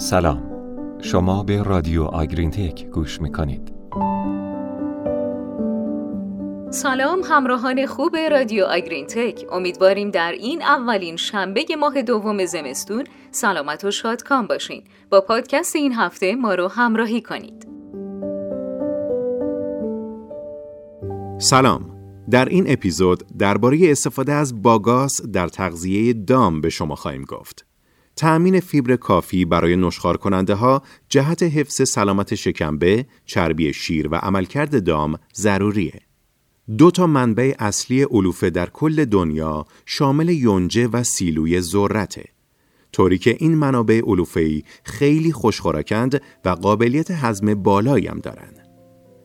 سلام. شما به رادیو آگرین تک گوش می‌کنید. سلام همراهان خوب رادیو آگرین تک امیدواریم در این اولین شنبه ماه دوم زمستون سلامت و شادکام باشین. با پادکست این هفته ما رو همراهی کنید. سلام. در این اپیزود درباره استفاده از باگاس در تغذیه دام به شما خواهیم گفت. تأمین فیبر کافی برای نشخار کننده ها جهت حفظ سلامت شکمبه، چربی شیر و عملکرد دام ضروریه. دو تا منبع اصلی علوفه در کل دنیا شامل یونجه و سیلوی ذرته. طوری که این منابع علوفه‌ای خیلی خوشخورکند و قابلیت هضم بالایی هم دارند.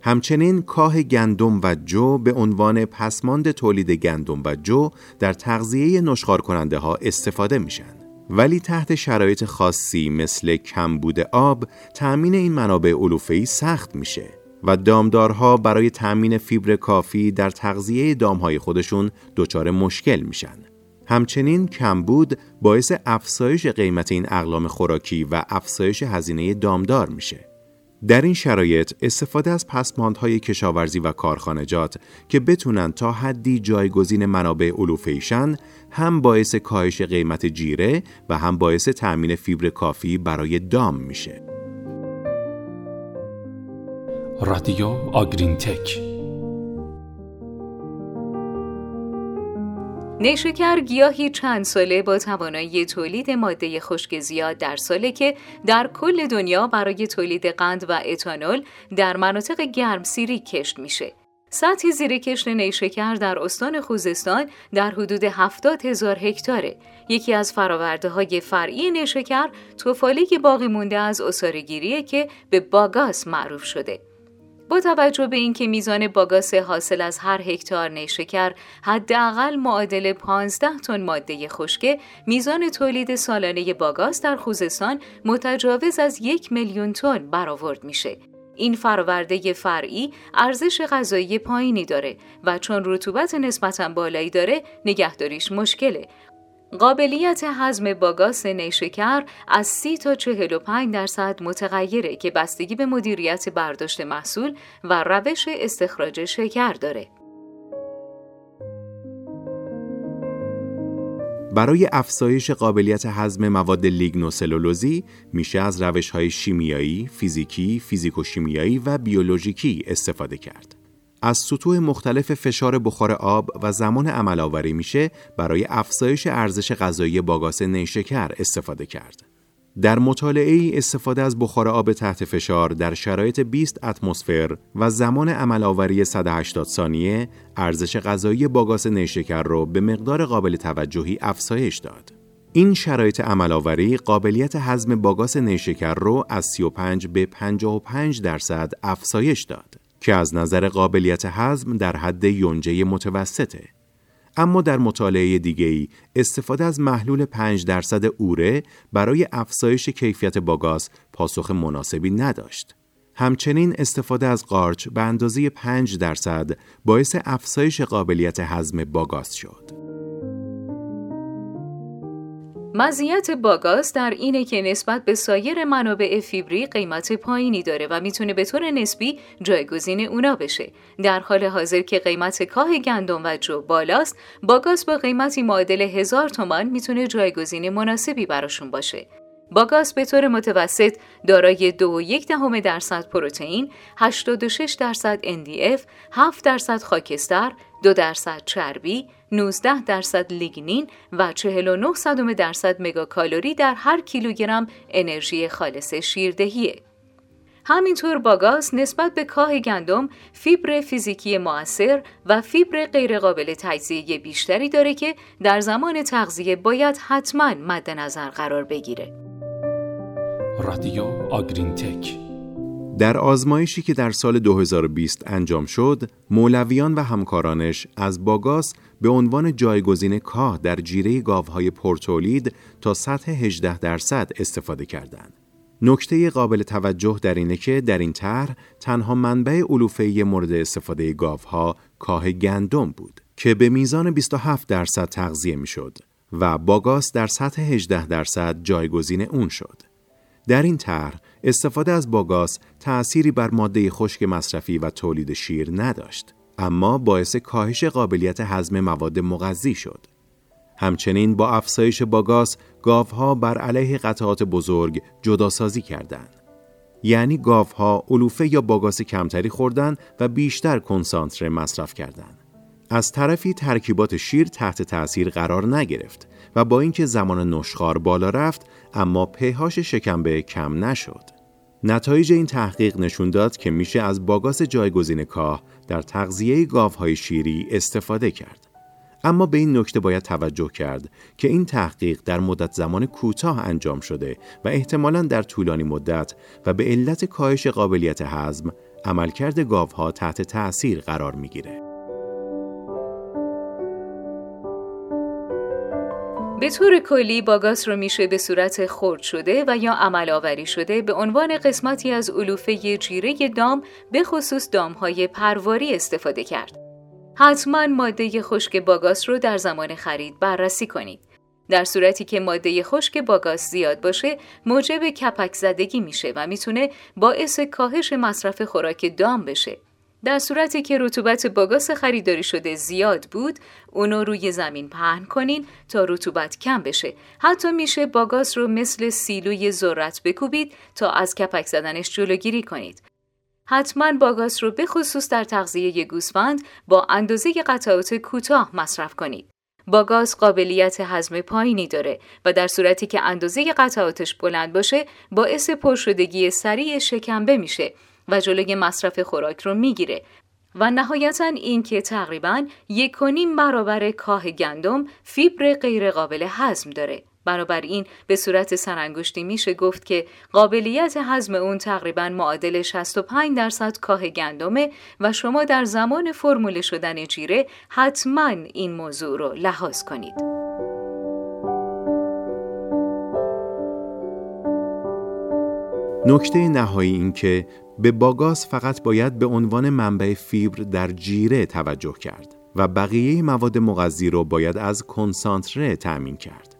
همچنین کاه گندم و جو به عنوان پسماند تولید گندم و جو در تغذیه نشخار کننده ها استفاده میشن. ولی تحت شرایط خاصی مثل کمبود آب تأمین این منابع علوفه‌ای سخت میشه و دامدارها برای تأمین فیبر کافی در تغذیه دامهای خودشون دچار مشکل میشن. همچنین کمبود باعث افزایش قیمت این اقلام خوراکی و افزایش هزینه دامدار میشه. در این شرایط استفاده از پسماندهای کشاورزی و کارخانجات که بتونن تا حدی جایگزین منابع علوفیشن هم باعث کاهش قیمت جیره و هم باعث تأمین فیبر کافی برای دام میشه. رادیو آگرین تک نیشکر گیاهی چند ساله با توانایی تولید ماده خشک زیاد در ساله که در کل دنیا برای تولید قند و اتانول در مناطق گرمسیری کشت میشه. سطح زیر کشت نیشکر در استان خوزستان در حدود 70 هزار هکتاره. یکی از فراورده های فرعی نیشکر توفاله باقی مونده از اصارگیریه که به باگاس معروف شده. با توجه به اینکه میزان باگاس حاصل از هر هکتار نیشکر حداقل معادل 15 تن ماده خشکه میزان تولید سالانه باگاس در خوزستان متجاوز از یک میلیون تن برآورد میشه. این فراورده فرعی ارزش غذایی پایینی داره و چون رطوبت نسبتا بالایی داره نگهداریش مشکله. قابلیت هضم باگاس نیشکر از 30 تا 45 درصد متغیره که بستگی به مدیریت برداشت محصول و روش استخراج شکر داره. برای افزایش قابلیت هضم مواد لیگنوسلولوزی میشه از روش های شیمیایی، فیزیکی، فیزیکوشیمیایی و بیولوژیکی استفاده کرد. از سطوح مختلف فشار بخار آب و زمان عمل آوری میشه برای افزایش ارزش غذایی باگاس نیشکر استفاده کرد. در مطالعه ای استفاده از بخار آب تحت فشار در شرایط 20 اتمسفر و زمان عمل آوری 180 ثانیه ارزش غذایی باگاس نیشکر رو به مقدار قابل توجهی افزایش داد. این شرایط عملآوری قابلیت هضم باگاس نیشکر رو از 35 به 55 درصد افزایش داد. که از نظر قابلیت هضم در حد یونجه متوسطه. اما در مطالعه دیگری استفاده از محلول 5 درصد اوره برای افزایش کیفیت باگاس پاسخ مناسبی نداشت. همچنین استفاده از قارچ به اندازه 5 درصد باعث افزایش قابلیت هضم باگاس شد. مزیت باگاس در اینه که نسبت به سایر منابع فیبری قیمت پایینی داره و می‌تونه به طور نسبی جایگزین اونا بشه. در حال حاضر که قیمت کاه گندم و جو بالاست، باگاس با قیمتی معادل هزار تومان می‌تونه جایگزین مناسبی براشون باشه. باگاس به طور متوسط دارای دو یک دهم درصد پروتئین، 86 درصد NDF، 7 درصد خاکستر، 2 درصد چربی، 19 درصد لیگنین و 49 صدم درصد مگاکالوری در هر کیلوگرم انرژی خالص شیردهیه. همینطور باگاس نسبت به کاه گندم فیبر فیزیکی موثر و فیبر غیرقابل تجزیه بیشتری داره که در زمان تغذیه باید حتما مد نظر قرار بگیره. رادیو آگرین تک در آزمایشی که در سال 2020 انجام شد، مولویان و همکارانش از باگاس به عنوان جایگزین کاه در جیره گاوهای پرتولید تا سطح 18 درصد استفاده کردند. نکته قابل توجه در اینه که در این طرح تنها منبع علوفه‌ای مورد استفاده گاوها کاه گندم بود که به میزان 27 درصد تغذیه می‌شد و باگاس در سطح 18 درصد جایگزین اون شد. در این طرح استفاده از باگاس تأثیری بر ماده خشک مصرفی و تولید شیر نداشت اما باعث کاهش قابلیت هضم مواد مغذی شد. همچنین با افزایش باگاس گاوها بر علیه قطعات بزرگ جداسازی کردند. یعنی گاوها علوفه یا باگاس کمتری خوردن و بیشتر کنسانتره مصرف کردند. از طرفی ترکیبات شیر تحت تأثیر قرار نگرفت و با اینکه زمان نشخار بالا رفت اما پهاش شکمبه کم نشد. نتایج این تحقیق نشون داد که میشه از باگاس جایگزین کاه در تغذیه گاوهای شیری استفاده کرد. اما به این نکته باید توجه کرد که این تحقیق در مدت زمان کوتاه انجام شده و احتمالاً در طولانی مدت و به علت کاهش قابلیت هضم عملکرد گاوها تحت تأثیر قرار می‌گیره. به طور کلی باگاس رو میشه به صورت خرد شده و یا عمل آوری شده به عنوان قسمتی از علوفه جیره دام به خصوص دامهای پرواری استفاده کرد. حتما ماده خشک باگاس رو در زمان خرید بررسی کنید. در صورتی که ماده خشک باگاس زیاد باشه موجب کپک زدگی میشه و می‌تونه باعث کاهش مصرف خوراک دام بشه. در صورتی که رطوبت باگاس خریداری شده زیاد بود اونو روی زمین پهن کنین تا رطوبت کم بشه. حتی میشه باگاس رو مثل سیلوی ذرت بکوبید تا از کپک زدنش جلوگیری کنید. حتما باگاس رو به خصوص در تغذیه گوسفند با اندازه قطعات کوتاه مصرف کنید. باگاس قابلیت هضم پایینی داره و در صورتی که اندازه قطعاتش بلند باشه باعث پرشدگی سریع شکمبه میشه. و جلوی مصرف خوراک رو می‌گیره و نهایتا اینکه تقریبا یک برابر کاه گندم فیبر غیرقابل هضم داره بنابراین به صورت سرانگشتی میشه گفت که قابلیت هضم اون تقریبا معادل 65 درصد کاه گندمه و شما در زمان فرموله شدن جیره حتما این موضوع رو لحاظ کنید. نکته نهایی این که به باگاس فقط باید به عنوان منبع فیبر در جیره توجه کرد و بقیه مواد مغذی رو باید از کنسانتره تأمین کرد.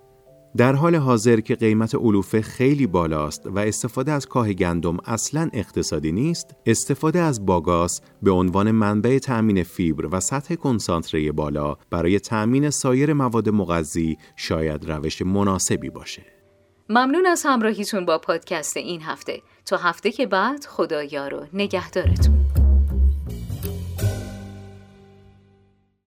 در حال حاضر که قیمت علوفه خیلی بالاست و استفاده از کاه گندم اصلا اقتصادی نیست، استفاده از باگاس به عنوان منبع تأمین فیبر و سطح کنسانتره بالا برای تأمین سایر مواد مغذی شاید روش مناسبی باشه. ممنون از همراهیتون با پادکست این هفته تا هفته که بعد خدایا رو نگهدارتون.